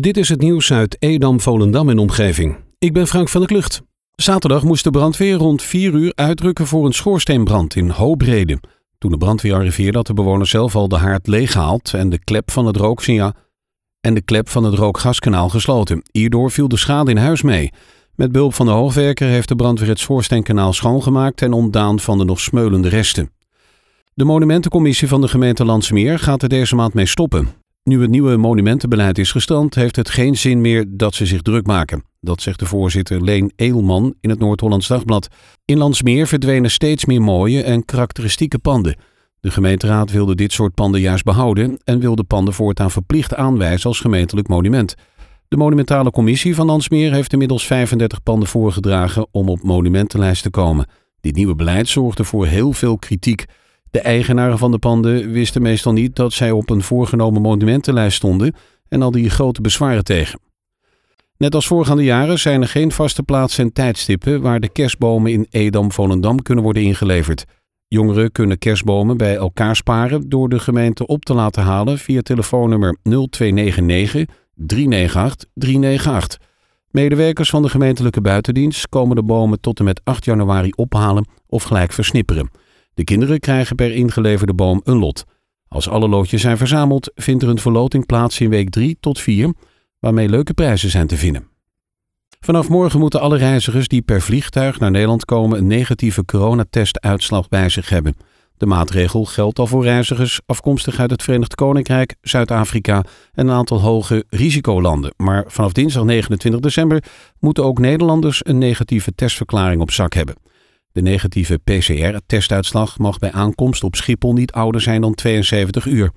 Dit is het nieuws uit Edam, Volendam en omgeving. Ik ben Frank van der Klucht. Zaterdag moest de brandweer rond 4 uur uitdrukken voor een schoorsteenbrand in Hoogrede. Toen de brandweer arriveerde had de bewoner zelf al de haard leeggehaald en de klep van het rooksignaal en de klep van het rookgaskanaal gesloten. Hierdoor viel de schade in huis mee. Met behulp van de hoogwerker heeft de brandweer het schoorsteenkanaal schoongemaakt en ontdaan van de nog smeulende resten. De monumentencommissie van de gemeente Landsmeer gaat er deze maand mee stoppen. Nu het nieuwe monumentenbeleid is gestand, heeft het geen zin meer dat ze zich druk maken. Dat zegt de voorzitter Leen Eelman in het Noord-Hollands Dagblad. In Landsmeer verdwenen steeds meer mooie en karakteristieke panden. De gemeenteraad wilde dit soort panden juist behouden en wilde panden voortaan verplicht aanwijzen als gemeentelijk monument. De monumentale commissie van Landsmeer heeft inmiddels 35 panden voorgedragen om op monumentenlijst te komen. Dit nieuwe beleid zorgde voor heel veel kritiek. De eigenaren van de panden wisten meestal niet dat zij op een voorgenomen monumentenlijst stonden en al die grote bezwaren tegen. Net als voorgaande jaren zijn er geen vaste plaatsen en tijdstippen waar de kerstbomen in Edam-Volendam kunnen worden ingeleverd. Jongeren kunnen kerstbomen bij elkaar sparen door de gemeente op te laten halen via telefoonnummer 0299 398 398. Medewerkers van de gemeentelijke buitendienst komen de bomen tot en met 8 januari ophalen of gelijk versnipperen. De kinderen krijgen per ingeleverde boom een lot. Als alle loodjes zijn verzameld, vindt er een verloting plaats in week 3 tot 4, waarmee leuke prijzen zijn te vinden. Vanaf morgen moeten alle reizigers die per vliegtuig naar Nederland komen een negatieve coronatestuitslag bij zich hebben. De maatregel geldt al voor reizigers afkomstig uit het Verenigd Koninkrijk, Zuid-Afrika en een aantal hoge risicolanden. Maar vanaf dinsdag 29 december moeten ook Nederlanders een negatieve testverklaring op zak hebben. De negatieve PCR-testuitslag mag bij aankomst op Schiphol niet ouder zijn dan 72 uur.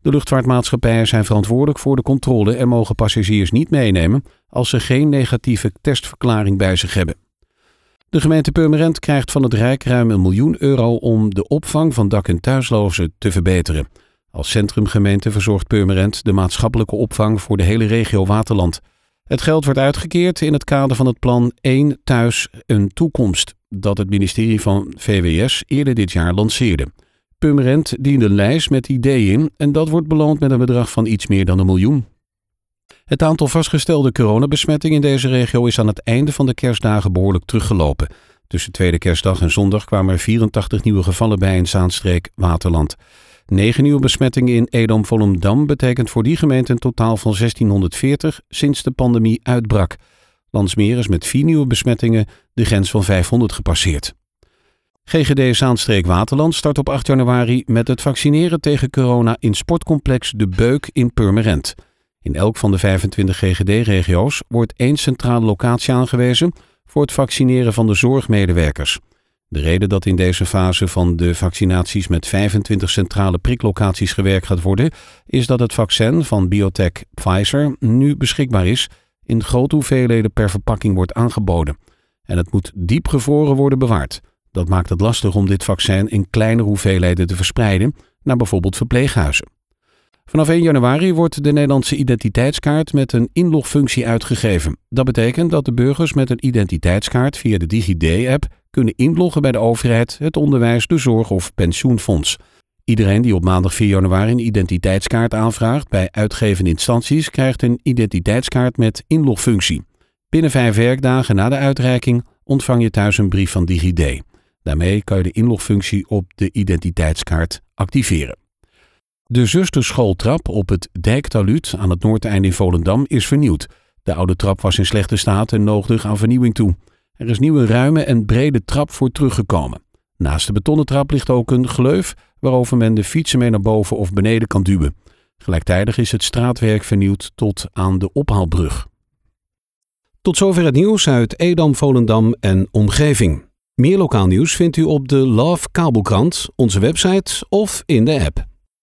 De luchtvaartmaatschappijen zijn verantwoordelijk voor de controle en mogen passagiers niet meenemen als ze geen negatieve testverklaring bij zich hebben. De gemeente Purmerend krijgt van het Rijk ruim een miljoen euro om de opvang van dak- en thuislozen te verbeteren. Als centrumgemeente verzorgt Purmerend de maatschappelijke opvang voor de hele regio Waterland. Het geld wordt uitgekeerd in het kader van het plan 1 Thuis een Toekomst, dat het ministerie van VWS eerder dit jaar lanceerde. Purmerend diende een lijst met ideeën in en dat wordt beloond met een bedrag van iets meer dan een miljoen. Het aantal vastgestelde coronabesmettingen in deze regio is aan het einde van de kerstdagen behoorlijk teruggelopen. Tussen tweede kerstdag en zondag kwamen er 84 nieuwe gevallen bij in Zaanstreek, Waterland. Negen nieuwe besmettingen in Edam-Volendam betekent voor die gemeente een totaal van 1640 sinds de pandemie uitbrak. Landsmeer is met vier nieuwe besmettingen de grens van 500 gepasseerd. GGD Zaanstreek Waterland start op 8 januari met het vaccineren tegen corona in sportcomplex De Beuk in Purmerend. In elk van de 25 GGD-regio's wordt één centrale locatie aangewezen voor het vaccineren van de zorgmedewerkers. De reden dat in deze fase van de vaccinaties met 25 centrale priklocaties gewerkt gaat worden, is dat het vaccin van biotech Pfizer nu beschikbaar is, in grote hoeveelheden per verpakking wordt aangeboden. En het moet diep gevroren worden bewaard. Dat maakt het lastig om dit vaccin in kleine hoeveelheden te verspreiden naar bijvoorbeeld verpleeghuizen. Vanaf 1 januari wordt de Nederlandse identiteitskaart met een inlogfunctie uitgegeven. Dat betekent dat de burgers met een identiteitskaart via de DigiD-app kunnen inloggen bij de overheid, het onderwijs, de zorg of pensioenfonds. Iedereen die op maandag 4 januari een identiteitskaart aanvraagt bij uitgevende instanties krijgt een identiteitskaart met inlogfunctie. Binnen vijf werkdagen na de uitreiking ontvang je thuis een brief van DigiD. Daarmee kan je de inlogfunctie op de identiteitskaart activeren. De zusterschooltrap op het Dijktaluut aan het noordeinde in Volendam is vernieuwd. De oude trap was in slechte staat en nodigde aan vernieuwing toe. Er is nieuw een ruime en brede trap voor teruggekomen. Naast de betonnen trap ligt ook een gleuf waarover men de fietsen mee naar boven of beneden kan duwen. Gelijktijdig is het straatwerk vernieuwd tot aan de ophaalbrug. Tot zover het nieuws uit Edam, Volendam en omgeving. Meer lokaal nieuws vindt u op de Love Kabelkrant, onze website of in de app.